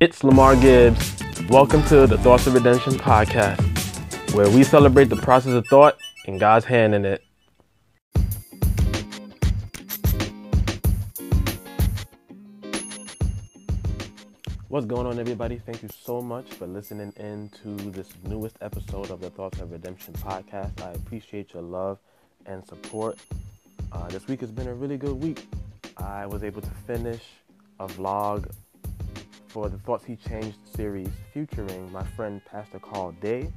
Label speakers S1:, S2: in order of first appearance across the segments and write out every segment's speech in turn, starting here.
S1: It's Lamar Gibbs. Welcome to the Thoughts of Redemption podcast, where we celebrate the process of thought and God's hand in it. What's going on, everybody? Thank you so much for listening in to this newest episode of the Thoughts of Redemption podcast. I appreciate your love and support. Uh, this week has been a really good week. I was able to finish a vlog for the Thoughts He Changed series featuring my friend Pastor Carl Day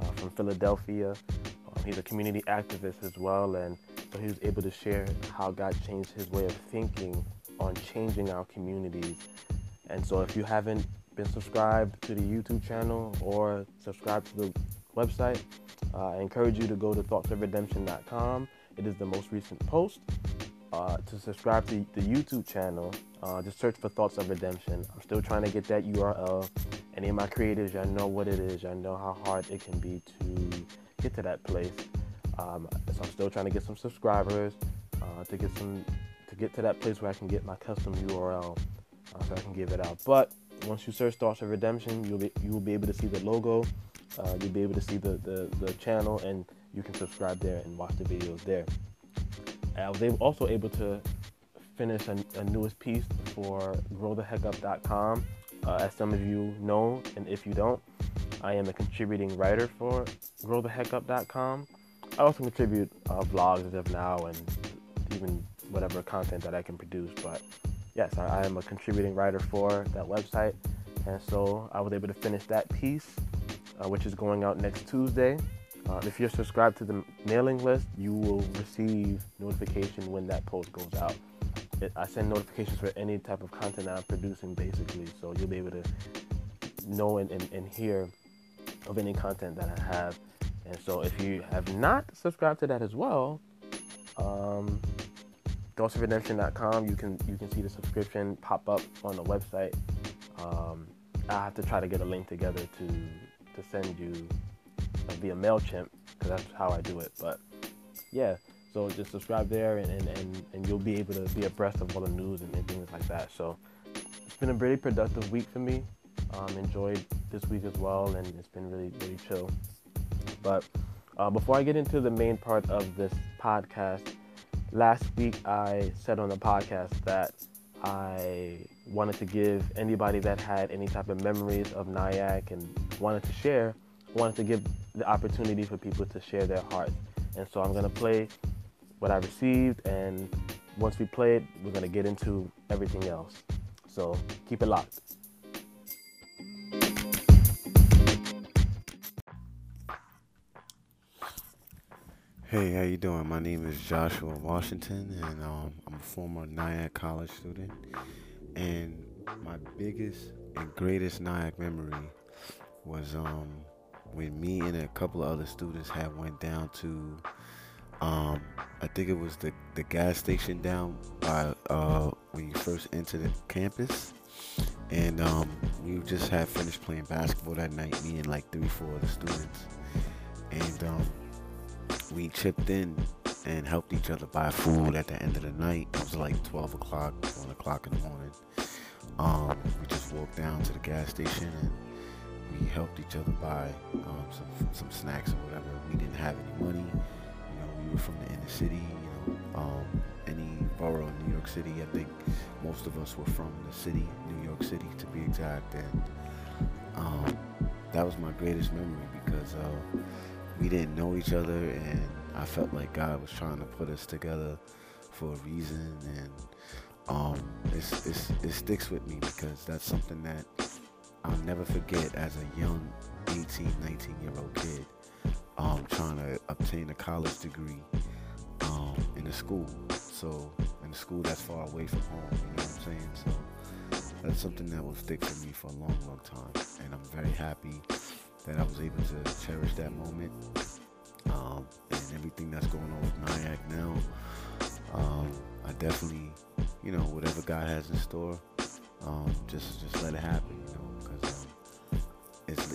S1: uh, from Philadelphia. Um, he's a community activist as well, and so he was able to share how God changed his way of thinking on changing our communities and so if you haven't been subscribed to the YouTube channel or subscribed to the website, uh, I encourage you to go to thoughtsofredemption.com. It is the most recent post. Uh, to subscribe to the YouTube channel, uh, just search for Thoughts of Redemption. I'm still trying to get that URL. Any of my creators, y'all know what it is. Y'all know how hard it can be to get to that place. Um, so I'm still trying to get some subscribers uh, to get some to get to that place where I can get my custom URL uh, so I can give it out. But once you search Thoughts of Redemption, you'll be you will be able to see the logo. Uh, you'll be able to see the, the, the channel, and you can subscribe there and watch the videos there. I was able, also able to finish a, a newest piece for GrowTheHeckUp.com. Uh, as some of you know, and if you don't, I am a contributing writer for GrowTheHeckUp.com. I also contribute uh, vlogs as of now and even whatever content that I can produce, but yes, I, I am a contributing writer for that website. And so I was able to finish that piece, uh, which is going out next Tuesday. Uh, if you're subscribed to the mailing list, you will receive notification when that post goes out. It, I send notifications for any type of content that I'm producing, basically, so you'll be able to know and, and, and hear of any content that I have. And so if you have not subscribed to that as well, um, thoughtsofredemption.com. You can you can see the subscription pop up on the website. Um, I have to try to get a link together to to send you via Mailchimp because that's how I do it. But yeah, so just subscribe there, and and, and, and you'll be able to be abreast of all the news and, and things like that. So it's been a really productive week for me. Um, enjoyed this week as well, and it's been really really chill. But uh, before I get into the main part of this podcast, last week I said on the podcast that I wanted to give anybody that had any type of memories of Nyack and wanted to share, wanted to give the opportunity for people to share their hearts. And so I'm going to play what I received, and once we play it, we're going to get into everything else. So keep it locked.
S2: Hey, how you doing? My name is Joshua Washington, and um, I'm a former Nyack College student. And my biggest and greatest Nyack memory was um, when me and a couple of other students had went down to, um, I think it was the, the gas station down by uh, when you first enter the campus. And um, we just had finished playing basketball that night, me and like three, four of the students. And um, we chipped in and helped each other buy food at the end of the night. It was like 12 o'clock, 1 o'clock in the morning. Um, we just walked down to the gas station and we helped each other buy um, some some snacks or whatever. We didn't have any money. You know, we were from the inner city. You know, um, any borough in New York City. I think most of us were from the city, New York City to be exact. And um, that was my greatest memory because. Uh, we didn't know each other, and I felt like God was trying to put us together for a reason, and um, it's, it's, it sticks with me because that's something that I'll never forget as a young 18, 19 year old kid um, trying to obtain a college degree um, in a school. So, in a school that's far away from home, you know what I'm saying? So, that's something that will stick with me for a long, long time. And I'm very happy that I was able to cherish that moment um, and everything that's going on with Nyack now. Um, I definitely, you know, whatever God has in store, um, just just let it happen,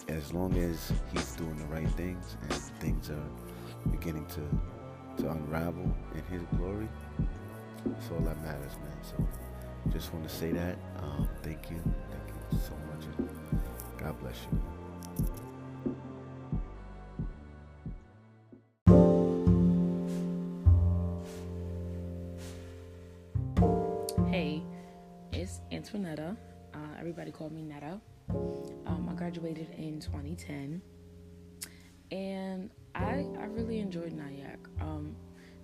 S2: as long as he's doing the right things and things are beginning to to unravel in his glory, that's all that matters, man. So just want to say that. Um, thank you. Thank you so much.
S3: God bless you. 2010, and I I really enjoyed Nyack. Um,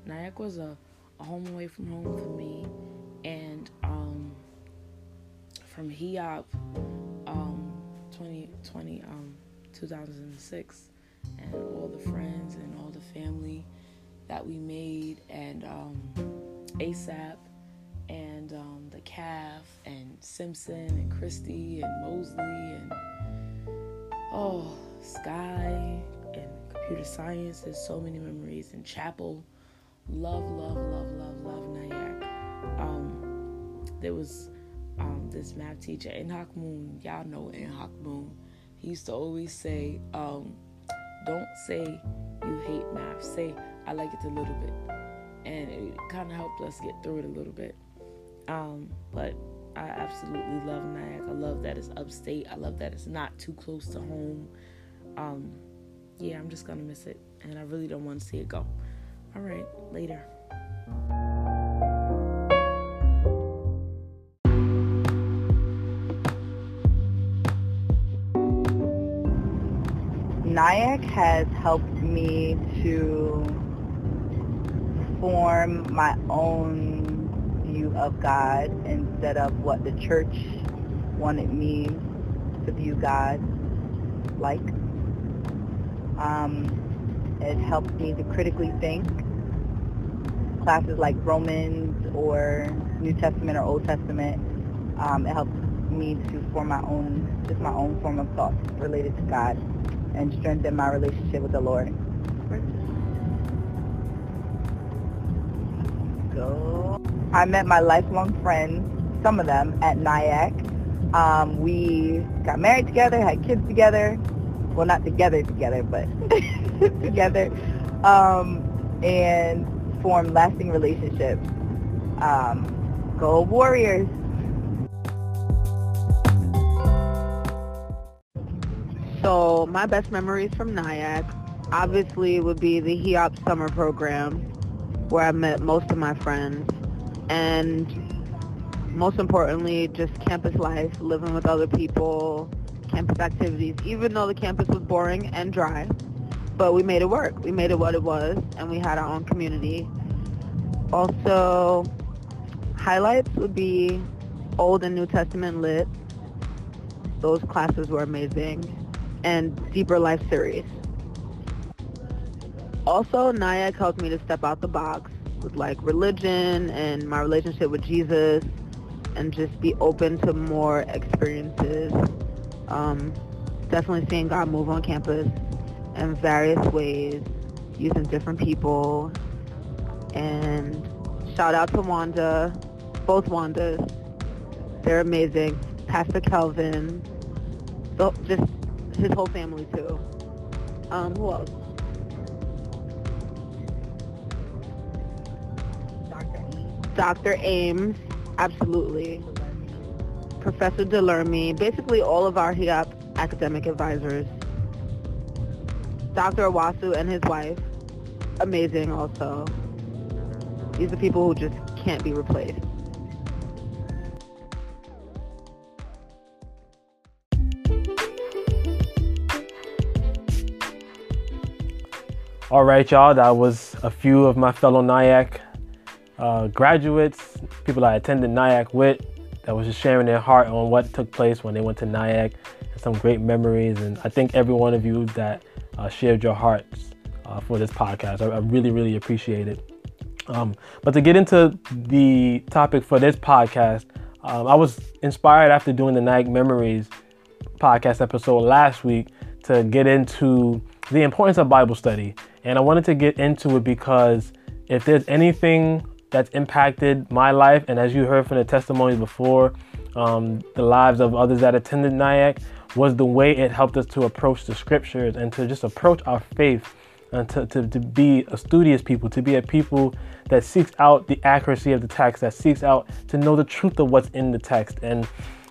S3: Nyack was a, a home away from home for me, and um, from HEOP, um, 2020, um, 2006, and all the friends and all the family that we made, and um, ASAP and um, the calf and Simpson and Christy and Mosley and oh Sky and computer science. There's so many memories in Chapel. Love, love, love, love, love Nyack. Um, there was um, this math teacher, Inhak Moon. Y'all know Inhak Moon. He used to always say, um, "Don't say you hate math. Say I like it a little bit." And it kind of helped us get through it a little bit. Um, but I absolutely love Nyack. I love that it's upstate. I love that it's not too close to home. Um, yeah, I'm just gonna miss it, and I really don't want to see it go. All right, later.
S4: Nyack has helped me to form my own view of God instead of what the church wanted me to view God like. Um, it helps me to critically think. Classes like Romans or New Testament or Old Testament, um, it helps me to form my own, just my own form of thought related to God and strengthen my relationship with the Lord. Go. I met my lifelong friends, some of them, at Nyack. Um, we got married together, had kids together. Well, not together together, but together. Um, and formed lasting relationships. Um, go Warriors! So my best memories from Nyack obviously would be the HEOP summer program where I met most of my friends and most importantly just campus life, living with other people, campus activities, even though the campus was boring and dry. But we made it work. We made it what it was and we had our own community. Also, highlights would be Old and New Testament Lit. Those classes were amazing and Deeper Life series. Also, Nyack helped me to step out the box like religion and my relationship with Jesus and just be open to more experiences. Um, definitely seeing God move on campus in various ways, using different people. And shout out to Wanda, both Wandas. They're amazing. Pastor Kelvin, just his whole family too. Um, who else? Dr. Ames, absolutely. Professor Delermy, basically all of our HEOP academic advisors. Dr. Awasu and his wife, amazing also. These are people who just can't be replaced.
S1: All right, y'all. That was a few of my fellow Nyack uh, graduates, people I attended Nyack with, that was just sharing their heart on what took place when they went to Nyack, and some great memories. And I thank every one of you that uh, shared your hearts uh, for this podcast. I, I, really, really appreciate it. Um, but to get into the topic for this podcast, um, I was inspired after doing the Nyack Memories podcast episode last week to get into the importance of Bible study. And I wanted to get into it because if there's anything that's impacted my life, and as you heard from the testimonies before, um, the lives of others that attended Nyack, was the way it helped us to approach the scriptures and to just approach our faith and to, to, to be a studious people, to be a people that seeks out the accuracy of the text, that seeks out to know the truth of what's in the text. And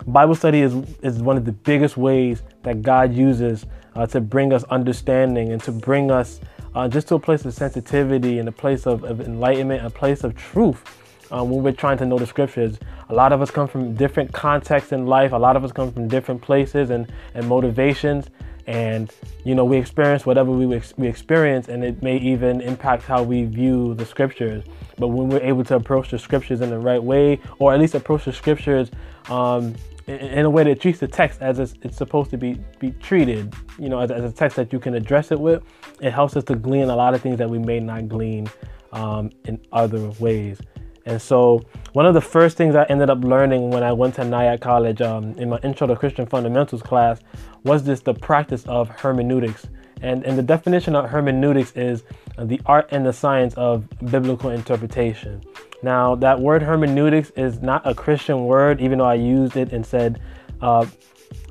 S1: Bible study is, is one of the biggest ways that God uses uh, to bring us understanding and to bring us uh, just to a place of sensitivity and a place of, of enlightenment, a place of truth. um, when we're trying to know the scriptures. A lot of us come from different contexts in life. A lot of us come from different places and, and motivations. And, you know, we experience whatever we, we experience, and it may even impact how we view the scriptures. But when we're able to approach the scriptures in the right way, or at least approach the scriptures um, in, a way that treats the text as it's, it's supposed to be, be treated, you know, as, as, a text that you can address it with, it helps us to glean a lot of things that we may not glean um, in other ways. And so, one of the first things I ended up learning when I went to Nyack College um, in my Intro to Christian Fundamentals class was this the practice of hermeneutics. And, and the definition of hermeneutics is the art and the science of biblical interpretation. Now, that word hermeneutics is not a Christian word, even though I used it and said uh,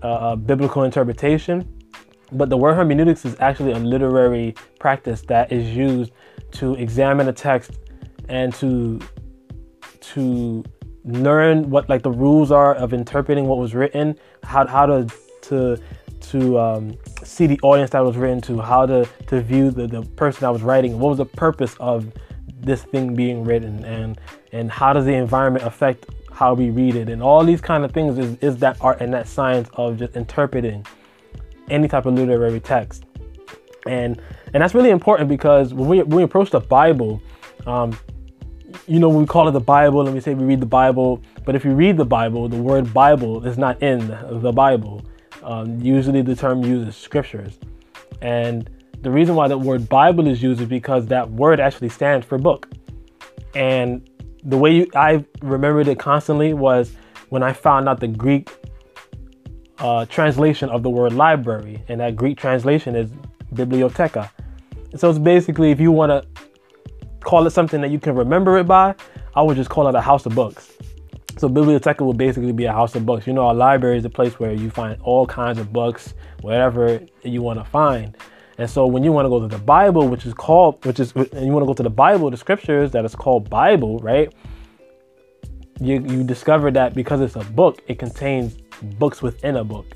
S1: uh, uh biblical interpretation. But the word hermeneutics is actually a literary practice that is used to examine a text and to to learn what like the rules are of interpreting what was written, how how to to to um, see the audience that was written to, how to to view the, the person I was writing, what was the purpose of this thing being written, and and how does the environment affect how we read it, and all these kind of things is, is that art and that science of just interpreting any type of literary text, and and that's really important because when we when we approach the Bible, um, you know, we call it the Bible and we say we read the Bible, but if you read the Bible, the word Bible is not in the Bible. Um, usually the term uses scriptures. And the reason why the word Bible is used is because that word actually stands for book. And the way you, I remembered it constantly was when I found out the Greek uh, translation of the word library, and that Greek translation is biblioteca. So it's basically if you want to call it something that you can remember it by, I would just call it a house of books. So biblioteca will basically be a house of books. You know, a library is a place where you find all kinds of books, whatever you want to find. And so when you want to go to the Bible, which is called, which is, and you want to go to the Bible, the scriptures that is called Bible, right? You, you discover that because it's a book, it contains books within a book.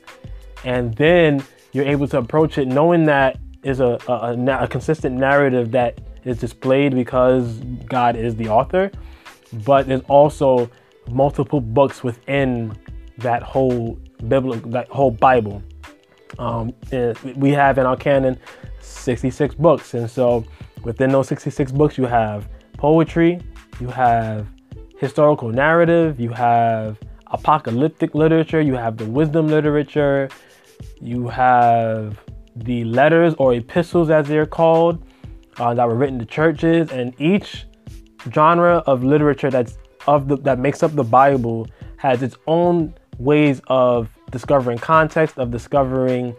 S1: And then you're able to approach it knowing that is a, a, a, a consistent narrative that is displayed because God is the author, but there's also multiple books within that whole biblical, that whole Bible. Um, we have in our canon 66 books, and so within those 66 books, you have poetry, you have historical narrative, you have apocalyptic literature, you have the wisdom literature, you have the letters or epistles as they're called, uh, that were written to churches, and each genre of literature that's of the that makes up the Bible has its own ways of discovering context, of discovering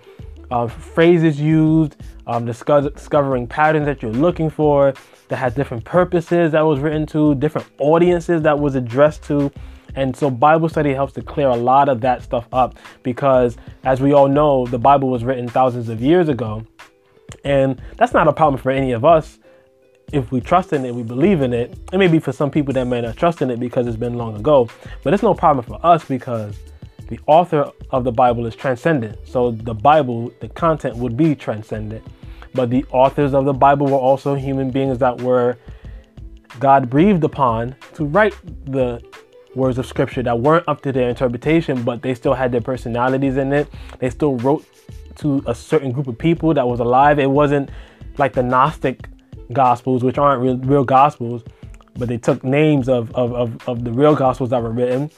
S1: uh, phrases used, um, discover, discovering patterns that you're looking for, that has different purposes that was written to, different audiences that was addressed to. And so Bible study helps to clear a lot of that stuff up because, as we all know, the Bible was written thousands of years ago. And that's not a problem for any of us if we trust in it, we believe in it. It may be for some people that may not trust in it because it's been long ago, but it's no problem for us because the author of the Bible is transcendent. So the Bible, the content would be transcendent. But the authors of the Bible were also human beings that were God breathed upon to write the words of scripture that weren't up to their interpretation, but they still had their personalities in it. They still wrote to a certain group of people that was alive. It wasn't like the Gnostic gospels, which aren't real, real gospels, but they took names of, of, of, of the real gospels that were written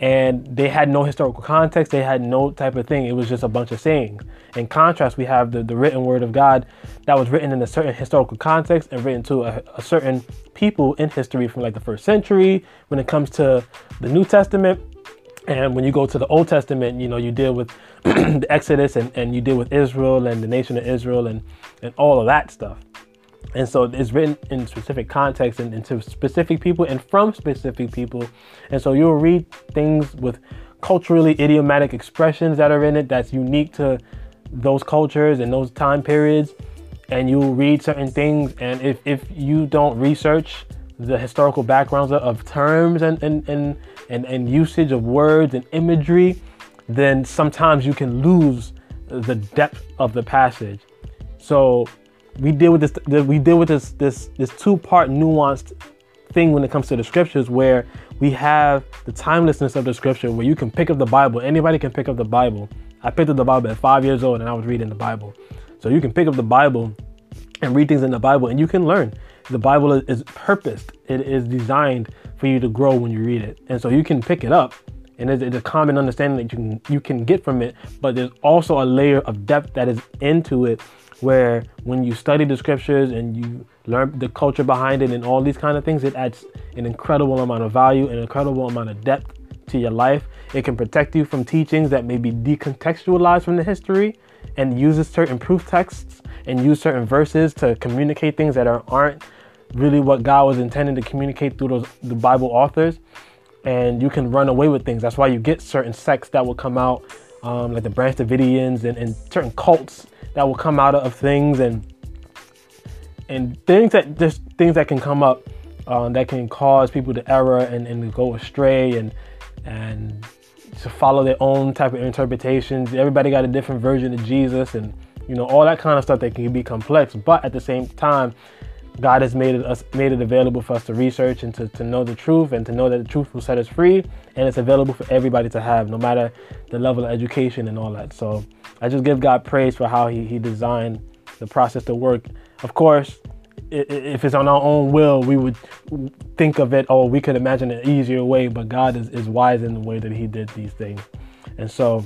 S1: and they had no historical context. They had no type of thing. It was just a bunch of sayings. In contrast, we have the, the written word of God that was written in a certain historical context and written to a, a certain people in history from like the first century. When it comes to the New Testament, and when you go to the Old Testament, you know, you deal with the Exodus and, and you deal with Israel and the nation of Israel and, and all of that stuff. And so it's written in specific context and, and to specific people and from specific people. And so you'll read things with culturally idiomatic expressions that are in it that's unique to those cultures and those time periods. And you'll read certain things. And if, if you don't research the historical backgrounds of terms and, and, and, and, and usage of words and imagery, then sometimes you can lose the depth of the passage. So we deal with this we deal with this this this two part nuanced thing when it comes to the scriptures where we have the timelessness of the scripture where you can pick up the Bible. Anybody can pick up the Bible. I picked up the Bible at five years old and I was reading the Bible. So you can pick up the Bible and read things in the Bible and you can learn. The Bible is, is purposed, it is designed for you to grow when you read it. And so you can pick it up and it's, it's a common understanding that you can you can get from it, but there's also a layer of depth that is into it where when you study the scriptures and you learn the culture behind it and all these kind of things, it adds an incredible amount of value, an incredible amount of depth to your life. It can protect you from teachings that may be decontextualized from the history and uses certain proof texts and use certain verses to communicate things that are, aren't really what God was intending to communicate through those the Bible authors. And you can run away with things. That's why you get certain sects that will come out, um, like the Branch Davidians and, and certain cults that will come out of things and and things that just things that can come up um, that can cause people to error and, and go astray and and to follow their own type of interpretations. Everybody got a different version of Jesus and you know all that kind of stuff that can be complex. But at the same time, God has made it us made it available for us to research and to, to know the truth and to know that the truth will set us free and it's available for everybody to have, no matter the level of education and all that. So I just give God praise for how He, he designed the process to work. Of course, if it's on our own will, we would think of it, oh, we could imagine an easier way, but God is, is wise in the way that He did these things. And so,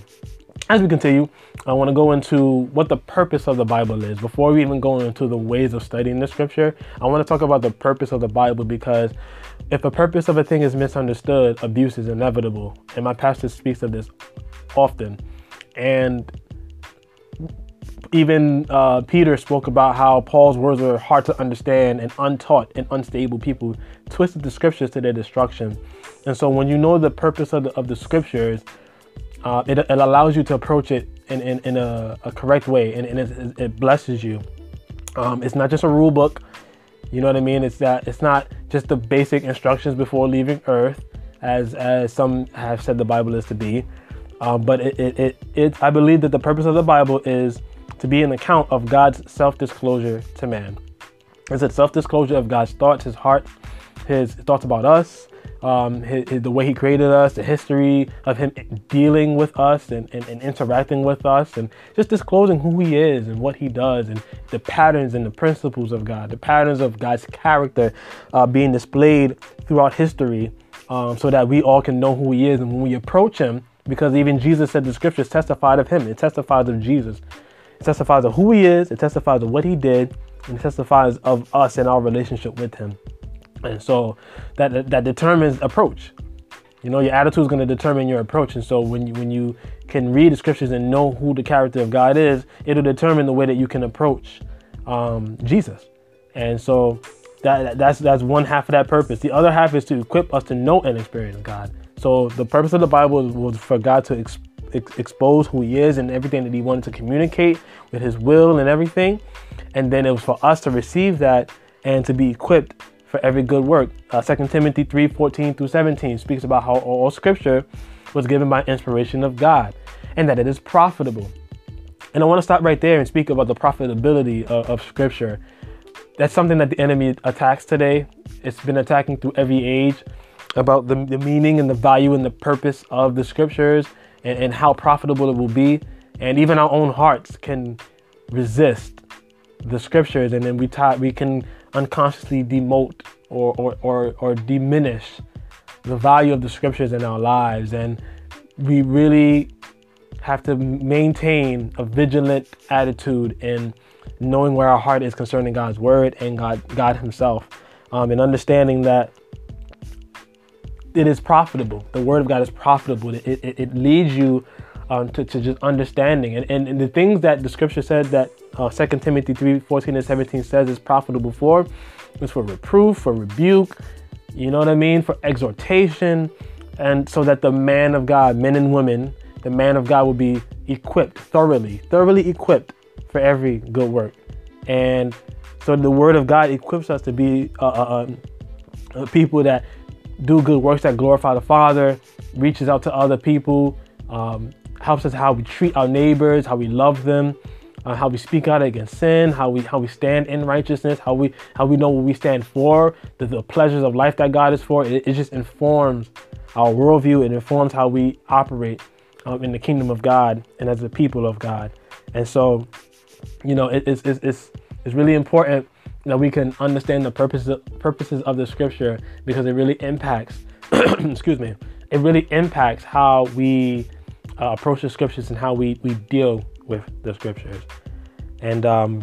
S1: as we continue, I want to go into what the purpose of the Bible is. Before we even go into the ways of studying the scripture, I want to talk about the purpose of the Bible because if the purpose of a thing is misunderstood, abuse is inevitable. And my pastor speaks of this often. And even uh, Peter spoke about how Paul's words were hard to understand and untaught and unstable people twisted the scriptures to their destruction. And so when you know the purpose of the, of the scriptures, uh, it, it, allows you to approach it in, in, in a, a, correct way and, and it, it, blesses you. Um, it's not just a rule book. You know what I mean? It's that it's not just the basic instructions before leaving earth, as as some have said the Bible is to be. Um, but it, it, it, it, I believe that the purpose of the Bible is to be an account of God's self disclosure to man. It's a self disclosure of God's thoughts, his heart, his thoughts about us, um, his, his, the way he created us, the history of him dealing with us and, and, and, interacting with us, and just disclosing who he is and what he does, and the patterns and the principles of God, the patterns of God's character uh, being displayed throughout history um, so that we all can know who he is. And when we approach him, because even Jesus said the scriptures testified of him, it testifies of Jesus. It testifies of who he is, it testifies of what he did, and it testifies of us and our relationship with him. And so that that determines approach. You know, your attitude is going to determine your approach. And so when you, when you can read the scriptures and know who the character of God is, it'll determine the way that you can approach um, Jesus. And so that that's that's one half of that purpose. The other half is to equip us to know and experience God. So the purpose of the Bible was for God to ex- ex- expose who He is and everything that He wanted to communicate with His will and everything, and then it was for us to receive that and to be equipped for every good work. Uh, 2 Timothy 3 14 through 17 speaks about how all scripture was given by inspiration of God and that it is profitable. And I want to stop right there and speak about the profitability of, of scripture. That's something that the enemy attacks today. It's been attacking through every age about the, the meaning and the value and the purpose of the scriptures and, and how profitable it will be. And even our own hearts can resist the scriptures and then we, ta- we can unconsciously demote or, or, or, or diminish the value of the scriptures in our lives. And we really have to maintain a vigilant attitude in knowing where our heart is concerning God's word and God, God Himself, um, and understanding that it is profitable. The word of God is profitable. It, it, it leads you um, to, to just understanding. And, and, and, the things that the scripture said that uh, 2 Timothy 3 14 and 17 says is profitable for is for reproof, for rebuke, you know what I mean? For exhortation. And so that the man of God, men and women, the man of God will be equipped thoroughly, thoroughly equipped for every good work. And so the word of God equips us to be uh, uh, uh, people that do good works that glorify the Father, reaches out to other people, um, helps us how we treat our neighbors, how we love them, uh, how we speak out against sin, how we how we stand in righteousness, how we how we know what we stand for, the, the pleasures of life that God is for. It, it just informs our worldview. It informs how we operate um, in the kingdom of God and as the people of God. And so, you know, it, it's, it's it's it's really important that we can understand the purposes purposes of the scripture because it really impacts. excuse me. It really impacts how we uh, approach the scriptures and how we we deal with the scriptures. And um,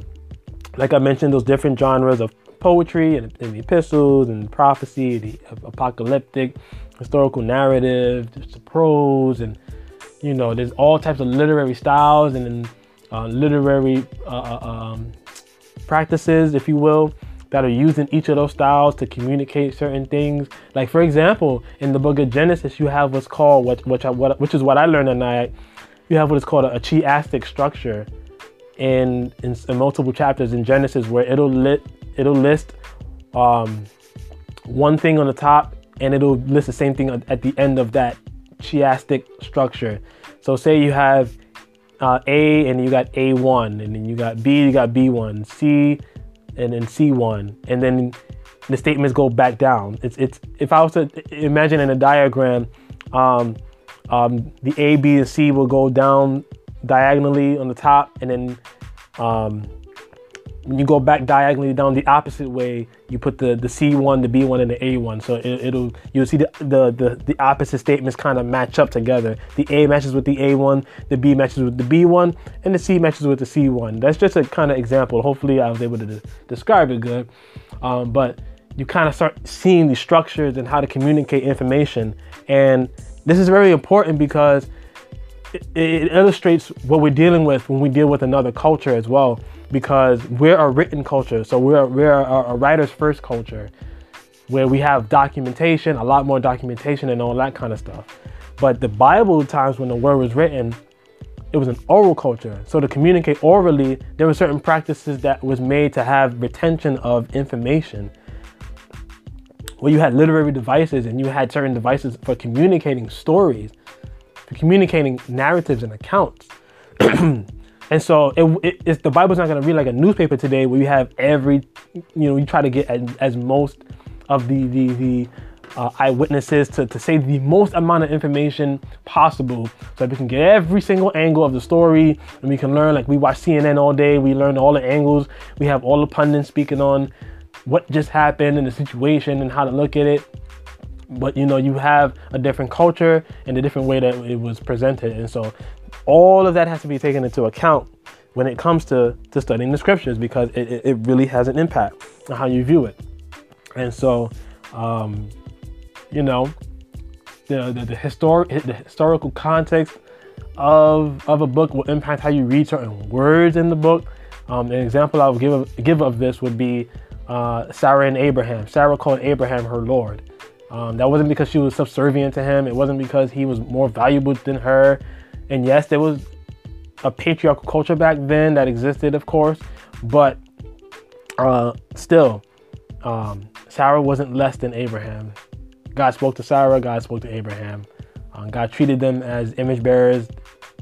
S1: like I mentioned, those different genres of poetry and, and the epistles and prophecy, the apocalyptic, historical narrative, the prose, and you know, there's all types of literary styles and uh, literary uh, uh, um, practices, if you will, that are used in each of those styles to communicate certain things. Like for example, in the book of Genesis, you have what's called what which I, what which is what I learned tonight. You have what is called a, a chiastic structure in, in, in multiple chapters in Genesis where it'll lit it'll list um, one thing on the top and it'll list the same thing at the end of that chiastic structure. So say you have uh, A and you got A1 and then you got B, you got B1, C and then C1 and then the statements go back down. It's it's if I was to imagine in a diagram, um, um, the A, B, and C will go down diagonally on the top, and then um, when you go back diagonally down the opposite way, you put the, the C1, the B1, and the A1. So it, will you'll see the, the, the, the opposite statements kind of match up together. The A matches with the A1, the B matches with the B1, and the C matches with the C1. That's just a kind of example. Hopefully I was able to de- describe it good. Um, but you kind of start seeing the structures and how to communicate information. And this is very important because it, illustrates what we're dealing with when we deal with another culture as well. Because we're a written culture, so we're we're a, a writer's first culture, where we have documentation, a lot more documentation, and all that kind of stuff. But the Bible times when the word was written, it was an oral culture. So to communicate orally, there were certain practices that was made to have retention of information where you had literary devices and you had certain devices for communicating stories, for communicating narratives and accounts. and so it, it, the Bible's not going to read like a newspaper today where you have every, you know, you try to get as, as most of the, the, the uh, eyewitnesses to, to say the most amount of information possible so that we can get every single angle of the story and we can learn like we watch CNN all day we learn all the angles we have all the pundits speaking on what just happened in the situation and how to look at it. But you know, you have a different culture and a different way that it was presented. And so all of that has to be taken into account when it comes to, to studying the scriptures because it, it really has an impact on how you view it. And so, um, you know, the, the, the, historic, the historical context of, of a book will impact how you read certain words in the book. Um, an example I would give of, give of this would be uh, Sarah and Abraham. Sarah called Abraham her Lord. Um, that wasn't because she was subservient to him. It wasn't because he was more valuable than her. And yes, there was a patriarchal culture back then that existed, of course, but uh, still, um, Sarah wasn't less than Abraham. God spoke to Sarah. God spoke to Abraham. Um, God treated them as image bearers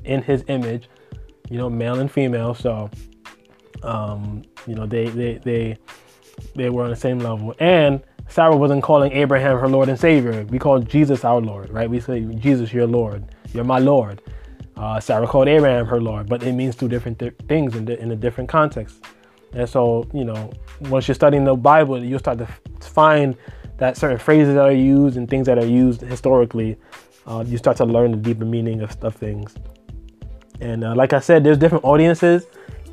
S1: in His image, you know, male and female. So, um, you know, they they they they were on the same level. And Sarah wasn't calling Abraham her Lord and Savior. We call Jesus our Lord, right? We say, Jesus, your Lord. You're my Lord. Uh, Sarah called Abraham her Lord, but it means two different th- things in, in a different context. And so, you know, once you're studying the Bible, you'll start to f- find that certain phrases that are used and things that are used historically, uh, you start to learn the deeper meaning of, of things. And uh, like I said, there's different audiences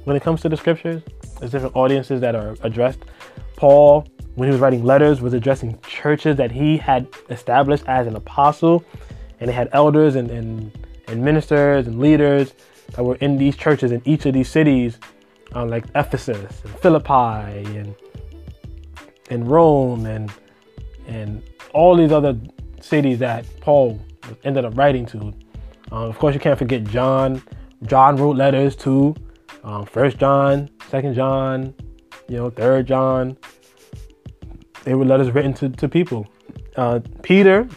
S1: when it comes to the scriptures. There's different audiences that are addressed. Paul, when he was writing letters, was addressing churches that he had established as an apostle, and they had elders and, and, and ministers and leaders that were in these churches in each of these cities, uh, like Ephesus and Philippi and and Rome and and all these other cities that Paul ended up writing to. Um, of course, you can't forget John. John wrote letters to um, First John, Second John, you know, Third John. They were letters written to, to people. Uh, Peter,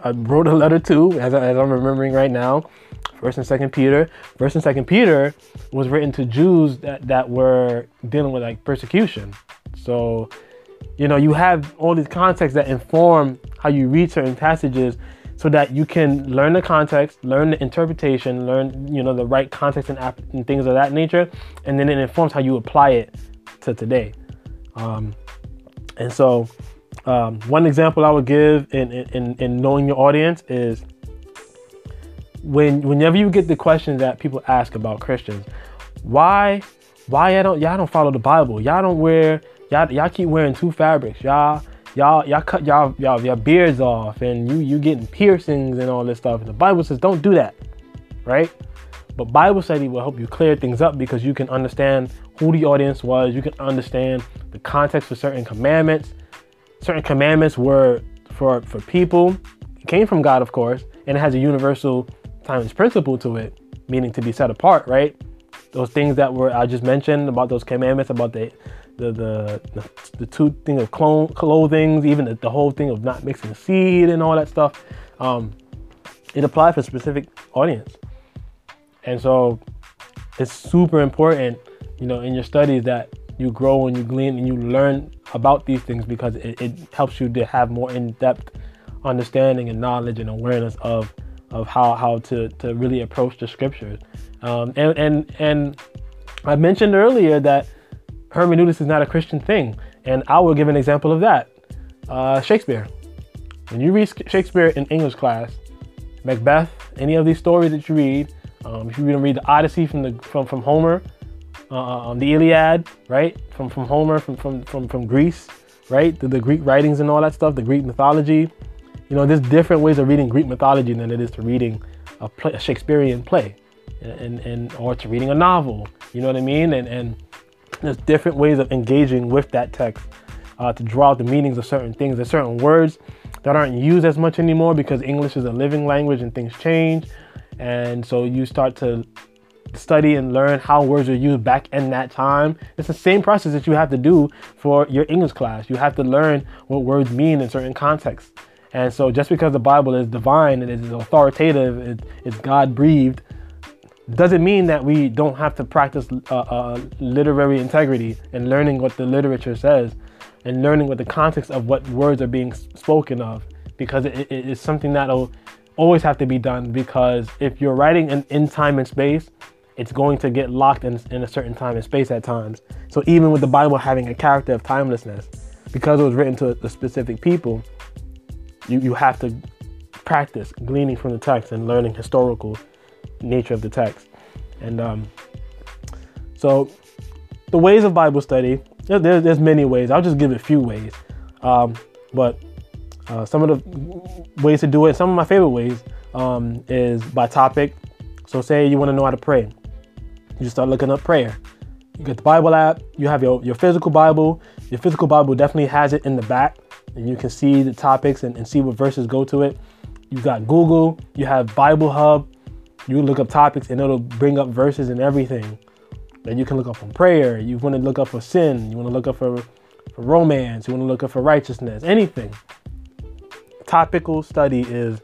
S1: I wrote a letter to, as, I, as I'm remembering right now. First and Second Peter. First and Second Peter was written to Jews that, that were dealing with like persecution. So, you know, you have all these contexts that inform how you read certain passages so that you can learn the context, learn the interpretation, learn, you know, the right context and, and things of that nature, and then it informs how you apply it to today. Um, and so, um, one example I would give in, in, in knowing your audience is when whenever you get the questions that people ask about Christians, why why y'all don't y'all don't follow the Bible? Y'all don't wear y'all y'all keep wearing two fabrics. Y'all y'all y'all cut y'all y'all your beards off and you you getting piercings and all this stuff. And the Bible says don't do that, right? But Bible study will help you clear things up because you can understand who the audience was. You can understand the context for certain commandments. Certain commandments were for for people. It came from God, of course, and it has a universal timeless principle to it, meaning to be set apart, right? Those things that were I just mentioned about those commandments about the the the the, the two thing of clone clothing, even the, the whole thing of not mixing seed and all that stuff. Um, it applied for a specific audience, and so it's super important, you know, in your studies that you grow and you glean and you learn about these things because it, it helps you to have more in-depth understanding and knowledge and awareness of of how how to to really approach the scriptures. Um, and and and I mentioned earlier that hermeneutics is not a Christian thing, and I will give an example of that. Uh, Shakespeare. When you read Shakespeare in English class, Macbeth, any of these stories that you read, um, if you read the Odyssey from the from from Homer, uh, the Iliad, right, from from Homer, from from from from Greece, right, the, the Greek writings and all that stuff, the Greek mythology. You know, there's different ways of reading Greek mythology than it is to reading a, play, a Shakespearean play, and, and or to reading a novel. You know what I mean? And and there's different ways of engaging with that text uh, to draw out the meanings of certain things. There's certain words that aren't used as much anymore because English is a living language and things change, and so you start to study and learn how words are used back in that time. It's the same process that you have to do for your English class. You have to learn what words mean in certain contexts. And so, just because the Bible is divine and it is authoritative, it, it's God breathed, doesn't mean that we don't have to practice uh, uh, literary integrity and learning what the literature says and learning what the context of what words are being spoken of because it, it is something that'll always have to be done because if you're writing in, in time and space, it's going to get locked in, in a certain time and space at times. So even with the Bible having a character of timelessness, because it was written to a specific people, you, you have to practice gleaning from the text and learning historical nature of the text. And um, so the ways of Bible study, there, there's many ways. I'll just give a few ways. Um, but uh, some of the ways to do it, some of my favorite ways um, is by topic. So say you want to know how to pray. You start looking up prayer. You get the Bible app, you have your, your physical Bible. Your physical Bible definitely has it in the back and you can see the topics and, and see what verses go to it. You've got Google, you have Bible Hub, you look up topics and it'll bring up verses and everything that you can look up for prayer. You want to look up for sin, you want to look up for, for romance, you want to look up for righteousness, anything. Topical study is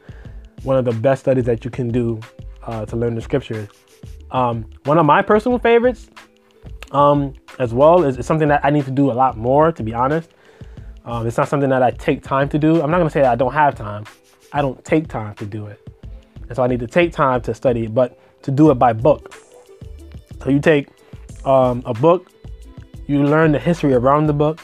S1: one of the best studies that you can do uh, to learn the scriptures. Um, one of my personal favorites, um, as well, is, is something that I need to do a lot more, to be honest. Um, it's not something that I take time to do. I'm not to say that I don't have time. I don't take time to do it. And so I need to take time to study it, but to do it by book. So you take um, a book, you learn the history around the book,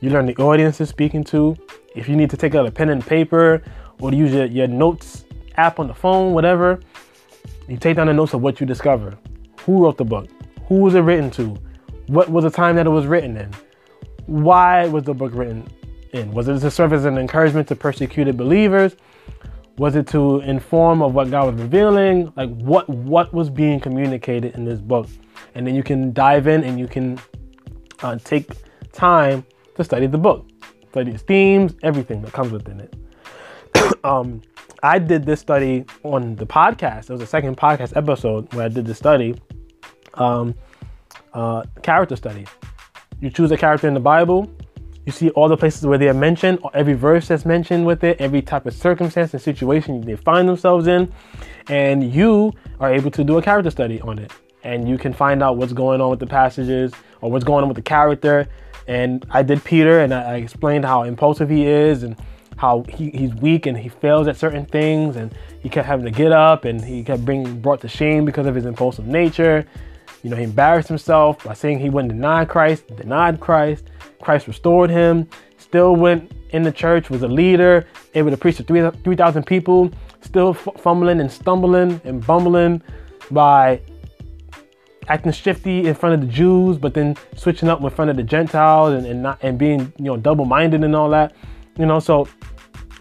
S1: you learn the audience it's speaking to. If you need to take out a pen and paper or use your, your notes app on the phone, whatever, you take down the notes of what you discover. Who wrote the book? Who was it written to? What was the time that it was written in? why was the book written in? Was it to serve as an encouragement to persecuted believers? Was it to inform of what God was revealing? Like what what was being communicated in this book? And then you can dive in and you can uh, take time to study the book, study its themes, everything that comes within it. um, I did this study on the podcast. It was the second podcast episode where I did the study, um, uh, character study. You choose a character in the Bible. You see all the places where they are mentioned, or every verse that's mentioned with it, every type of circumstance and situation they find themselves in. and you are able to do a character study on it. And you can find out what's going on with the passages or what's going on with the character. And I did Peter and I, I explained how impulsive he is and how he, he's weak and he fails at certain things and he kept having to get up and he kept being brought to shame because of his impulsive nature. You know, he embarrassed himself by saying he wouldn't deny Christ, denied Christ. Christ restored him, still went in the church, was a leader, able to preach to 3,000 people, still fumbling and stumbling and bumbling by acting shifty in front of the Jews, but then switching up in front of the Gentiles and, and not and being you know double-minded and all that. You know, so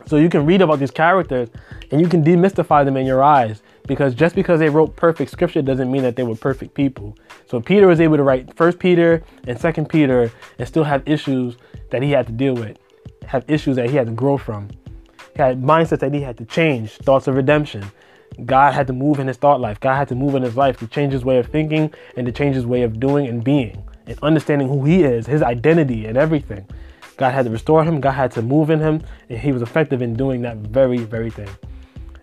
S1: so you can read about these characters and you can demystify them in your eyes because just because they wrote perfect scripture doesn't mean that they were perfect people. So Peter was able to write First Peter and Second Peter and still have issues that he had to deal with, have issues that he had to grow from. He had mindsets that he had to change, thoughts of redemption. God had to move in his thought life. God had to move in his life to change his way of thinking and to change his way of doing and being and understanding who he is, his identity and everything. God had to restore him. God had to move in him, and he was effective in doing that very, very thing.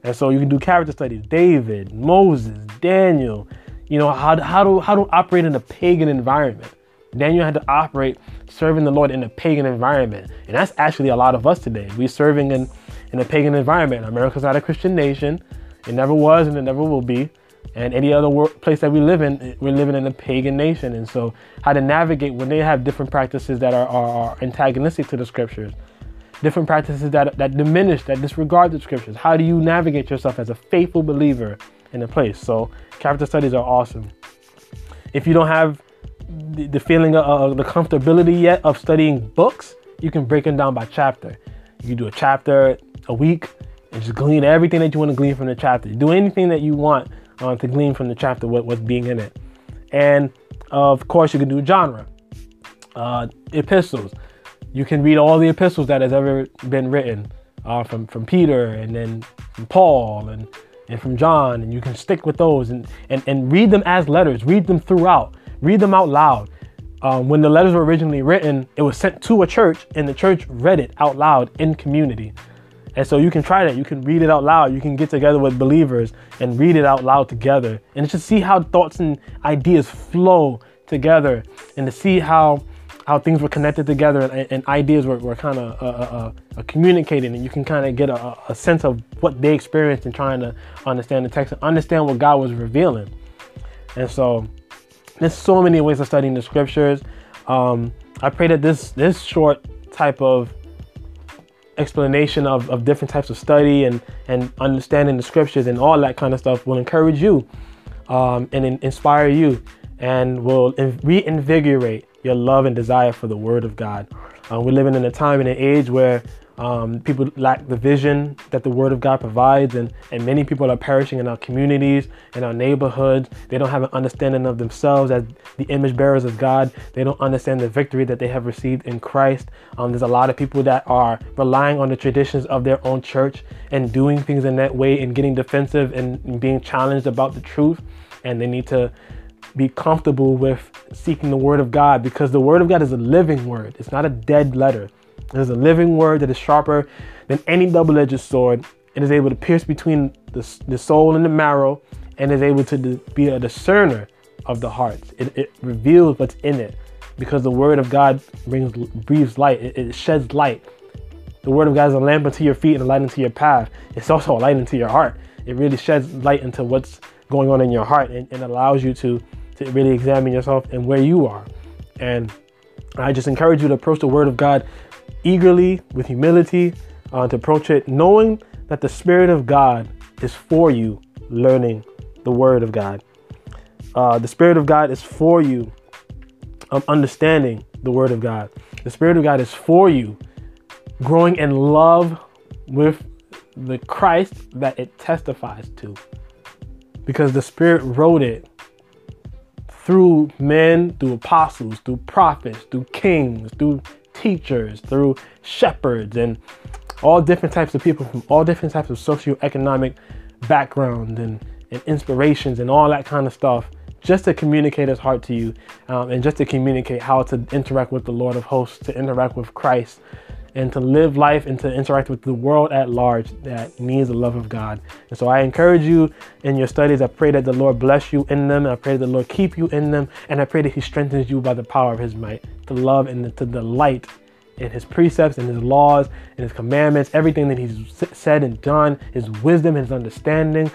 S1: And so you can do character studies: David, Moses, Daniel. You know how how to how to operate in a pagan environment. Daniel had to operate serving the Lord in a pagan environment, and that's actually a lot of us today. We're serving in in a pagan environment. America's not a Christian nation. It never was, and it never will be. And any other place that we live in, we're living in a pagan nation. And so, how to navigate when they have different practices that are, are, are antagonistic to the scriptures, different practices that, that diminish, that disregard the scriptures. How do you navigate yourself as a faithful believer in a place? So, character studies are awesome. If you don't have the, the feeling of, of the comfortability yet of studying books, you can break them down by chapter. You do a chapter a week and just glean everything that you want to glean from the chapter. Do anything that you want uh, to glean from the chapter, what, what's being in it. And of course, you can do genre, uh, epistles. You can read all the epistles that has ever been written uh, from from Peter and then from Paul and and from John, and you can stick with those and and, and read them as letters. Read them throughout. Read them out loud. Um, when the letters were originally written, it was sent to a church, and the church read it out loud in community. And so you can try that. You can read it out loud. You can get together with believers and read it out loud together and just see how thoughts and ideas flow together and to see how how things were connected together and, and ideas were, were kind of uh, uh, uh, communicating and you can kind of get a, a, sense of what they experienced in trying to understand the text and understand what God was revealing. And so there's so many ways of studying the scriptures. Um, I pray that this this short type of explanation of, of different types of study and, and understanding the scriptures and all that kind of stuff will encourage you um, and in, inspire you and will in, reinvigorate your love and desire for the Word of God. Uh, we're living in a time and an age where um, people lack the vision that the Word of God provides, and, and many people are perishing in our communities, in our neighborhoods. They don't have an understanding of themselves as the image bearers of God. They don't understand the victory that they have received in Christ. Um, there's a lot of people that are relying on the traditions of their own church and doing things in that way and getting defensive and being challenged about the truth. And they need to be comfortable with seeking the Word of God because the Word of God is a living Word, it's not a dead letter. It is a living word that is sharper than any double edged sword. It is able to pierce between the, the soul and the marrow and is able to be a discerner of the hearts. It, it, reveals what's in it because the word of God brings breathes light. It, it, sheds light. The word of God is a lamp unto your feet and a light unto your path. It's also a light into your heart. It really sheds light into what's going on in your heart and, and allows you to to really examine yourself and where you are. And I just encourage you to approach the word of God eagerly, with humility, uh, to approach it knowing that the Spirit of God is for you learning the Word of God. Uh, the Spirit of God is for you um, understanding the Word of God. The Spirit of God is for you growing in love with the Christ that it testifies to. Because the Spirit wrote it through men, through apostles, through prophets, through kings, through teachers, through shepherds, and all different types of people from all different types of socioeconomic backgrounds and, and inspirations and all that kind of stuff just to communicate his heart to you um, and just to communicate how to interact with the Lord of hosts, to interact with Christ, and to live life and to interact with the world at large that needs the love of God. And so I encourage you in your studies. I pray that the Lord bless you in them. I pray that the Lord keep you in them. And I pray that He strengthens you by the power of His might to love and to delight in His precepts and His laws and His commandments, everything that He's said and done, His wisdom, His understanding.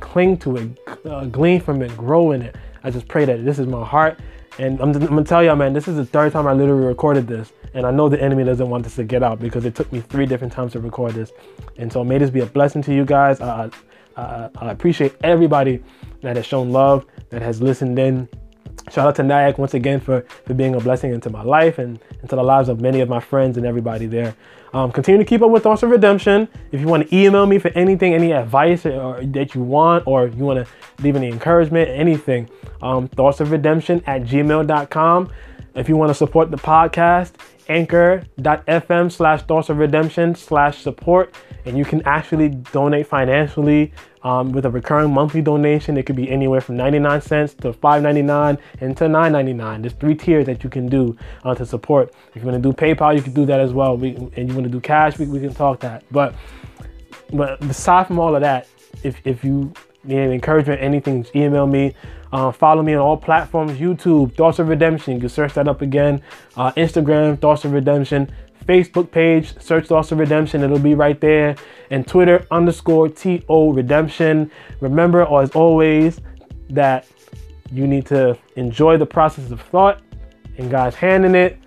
S1: Cling to it, uh, glean from it, grow in it. I just pray that this is my heart. And I'm, I'm gonna tell y'all, man, this is the third time I literally recorded this. And I know the enemy doesn't want this to get out because it took me three different times to record this. And so may this be a blessing to you guys. Uh, uh, I appreciate everybody that has shown love, that has listened in. Shout out to Nyack once again for, for being a blessing into my life and into the lives of many of my friends and everybody there. Um, continue to keep up with Thoughts of Redemption. If you want to email me for anything, any advice or, or that you want, or you want to leave any encouragement, anything, um, Thoughts of Redemption at gmail.com. If you want to support the podcast, anchor.fm slash thoughts of redemption slash support and you can actually donate financially um, with a recurring monthly donation. It could be anywhere from 99 cents to 5.99 and to 9.99 there's three tiers that you can do uh, to support. If you want to do paypal you can do that as well. We, and you want to do cash we, we can talk that. But but aside from all of that if, if you need encouragement anything email me uh, follow me on all platforms YouTube, Thoughts of Redemption. You can search that up again. Uh, Instagram, Thoughts of Redemption. Facebook page, search Thoughts of Redemption. It'll be right there. And Twitter underscore TO Redemption. Remember, as always, that you need to enjoy the process of thought and God's hand in it.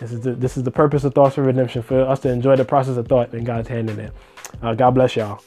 S1: This is the, this is the purpose of Thoughts of Redemption for us to enjoy the process of thought and God's hand in it. Uh, God bless y'all.